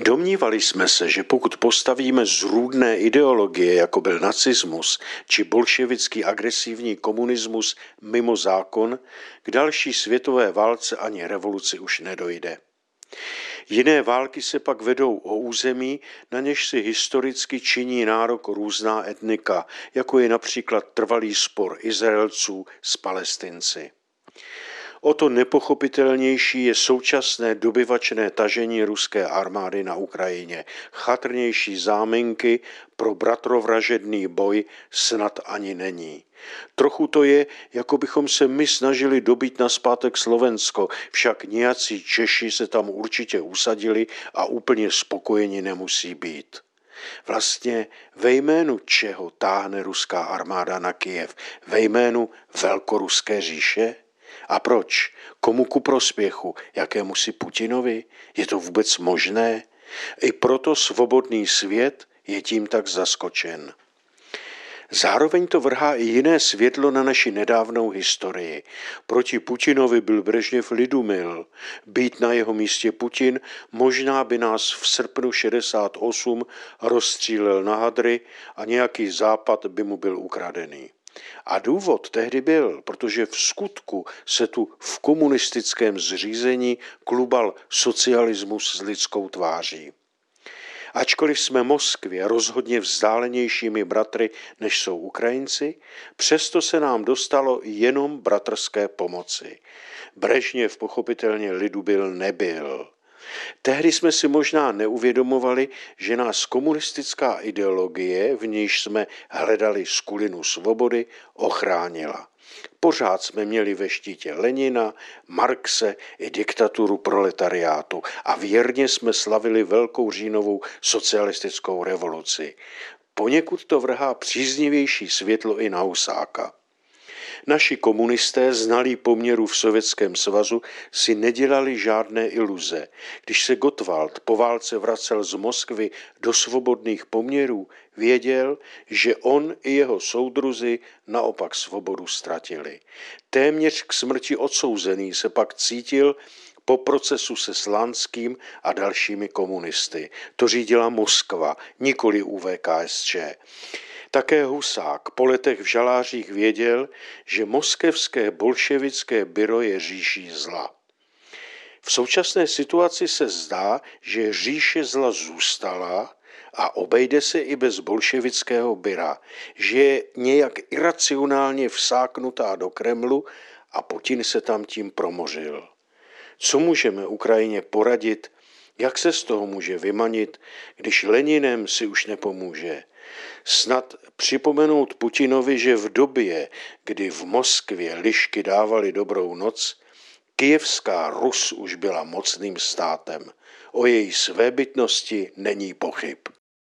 Domnívali jsme se, že pokud postavíme zrůdné ideologie, jako byl nacismus či bolševický agresivní komunismus mimo zákon, k další světové válce ani revoluci už nedojde. Jiné války se pak vedou o území, na něž si historicky činí nárok různá etnika, jako je například trvalý spor Izraelců s Palestinci. O to nepochopitelnější je současné dobyvačné tažení ruské armády na Ukrajině. Chatrnější záminky pro bratrovražedný boj snad ani není. Trochu to je, jako bychom se my snažili dobít na zpátek Slovensko, však nějací Češi se tam určitě usadili a úplně spokojeni nemusí být. Vlastně ve jménu čeho táhne ruská armáda na Kijev? Ve jménu Velkoruské říše? A proč? Komu ku prospěchu? Jakému si Putinovi? Je to vůbec možné? I proto svobodný svět je tím tak zaskočen. Zároveň to vrhá i jiné světlo na naši nedávnou historii. Proti Putinovi byl Brežněv lidumil. Být na jeho místě Putin možná by nás v srpnu 68 rozstřílel na hadry a nějaký západ by mu byl ukradený. A důvod tehdy byl, protože v skutku se tu v komunistickém zřízení klubal socialismus s lidskou tváří. Ačkoliv jsme Moskvě rozhodně vzdálenějšími bratry, než jsou Ukrajinci, přesto se nám dostalo jenom bratrské pomoci. Brežněv pochopitelně lidu byl nebyl. Tehdy jsme si možná neuvědomovali, že nás komunistická ideologie, v níž jsme hledali skulinu svobody, ochránila. Pořád jsme měli ve štítě Lenina, Marxe i diktaturu proletariátu a věrně jsme slavili velkou říjnovou socialistickou revoluci. Poněkud to vrhá příznivější světlo i na Husáka. Naši komunisté, znalí poměru v Sovětském svazu, si nedělali žádné iluze. Když se Gottwald po válce vracel z Moskvy do svobodných poměrů, věděl, že on i jeho soudruzi naopak svobodu ztratili. Téměř k smrti odsouzený se pak cítil po procesu se Slánským a dalšími komunisty. To řídila Moskva, nikoli UVKSČ. Také Husák po letech v žalářích věděl, že moskevské bolševické byro je říší zla. V současné situaci se zdá, že říše zla zůstala a obejde se i bez bolševického byra, že je nějak iracionálně vsáknutá do Kremlu a Putin se tam tím promořil. Co můžeme Ukrajině poradit, jak se z toho může vymanit, když Leninem si už nepomůže? Snad připomenout Putinovi, že v době, kdy v Moskvě lišky dávali dobrou noc, Kijevská Rus už byla mocným státem. O její svébytnosti není pochyb.